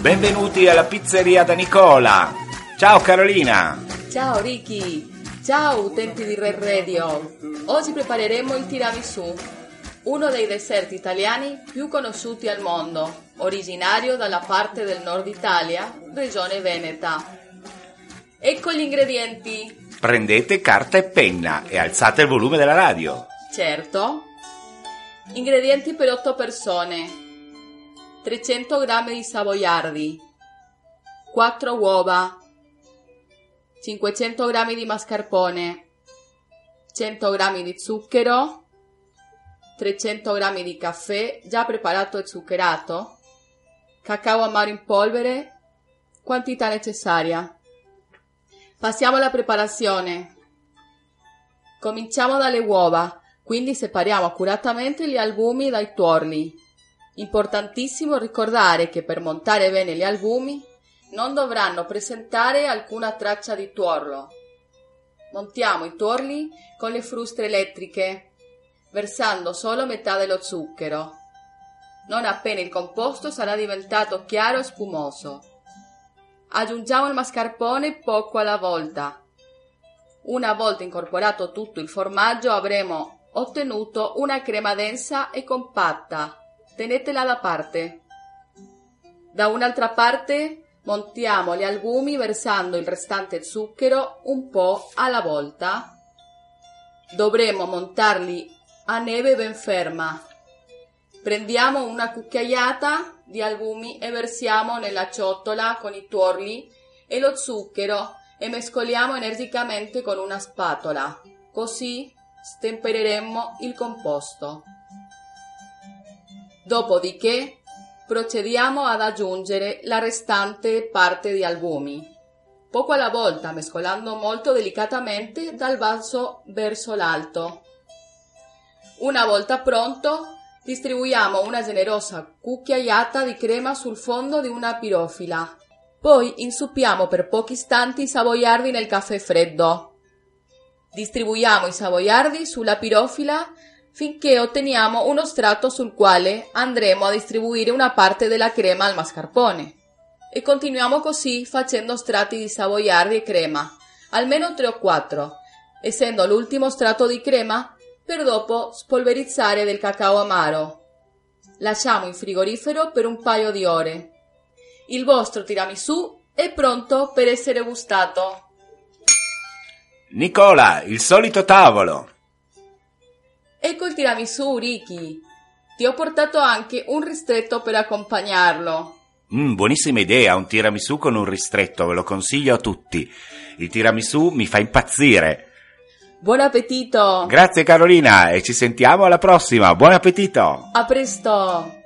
Benvenuti alla pizzeria da Nicola. Ciao Carolina. Ciao Ricky, ciao utenti di Red Radio. Oggi prepareremo il tiramisù, uno dei dessert italiani più conosciuti al mondo, originario dalla parte del nord Italia, regione Veneta. Ecco gli ingredienti. Prendete carta e penna e alzate il volume della radio. Certo. Ingredienti per 8 persone. 300 g di savoiardi. 4 uova. 500 g di mascarpone. 100 g di zucchero. 300 g di caffè già preparato e zuccherato. Cacao amaro in polvere. Quantità necessaria. Passiamo alla preparazione. Cominciamo dalle uova, quindi separiamo accuratamente gli albumi dai tuorli. Importantissimo ricordare che per montare bene gli albumi non dovranno presentare alcuna traccia di tuorlo. Montiamo i tuorli con le fruste elettriche, versando solo metà dello zucchero. Non appena il composto sarà diventato chiaro e spumoso. Aggiungiamo il mascarpone poco alla volta. Una volta incorporato tutto il formaggio avremo ottenuto una crema densa e compatta. Tenetela da parte. Da un'altra parte montiamo gli albumi versando il restante zucchero un po' alla volta. Dovremo montarli a neve ben ferma. Prendiamo una cucchiaiata di albumi e versiamo nella ciotola con i tuorli e lo zucchero e mescoliamo energicamente con una spatola. Così stempereremo il composto. Dopodiché procediamo ad aggiungere la restante parte di albumi, poco alla volta mescolando molto delicatamente dal basso verso l'alto. Una volta pronto, distribuiamo una generosa cucchiaiata di crema sul fondo di una pirofila. Poi insuppiamo per pochi istanti i savoiardi nel caffè freddo. Distribuiamo i savoiardi sulla pirofila finché otteniamo uno strato sul quale andremo a distribuire una parte della crema al mascarpone. E continuiamo così facendo strati di savoiardi e crema, almeno 3 o 4, essendo l'ultimo strato di crema per dopo spolverizzare del cacao amaro. Lasciamo in frigorifero per un paio di ore. Il vostro tiramisù è pronto per essere gustato. Nicola, il solito tavolo. Ecco il tiramisù, Ricky. Ti ho portato anche un ristretto per accompagnarlo. Mm, buonissima idea, un tiramisù con un ristretto, ve lo consiglio a tutti. Il tiramisù mi fa impazzire. Buon appetito! Grazie Carolina e ci sentiamo alla prossima. Buon appetito! A presto!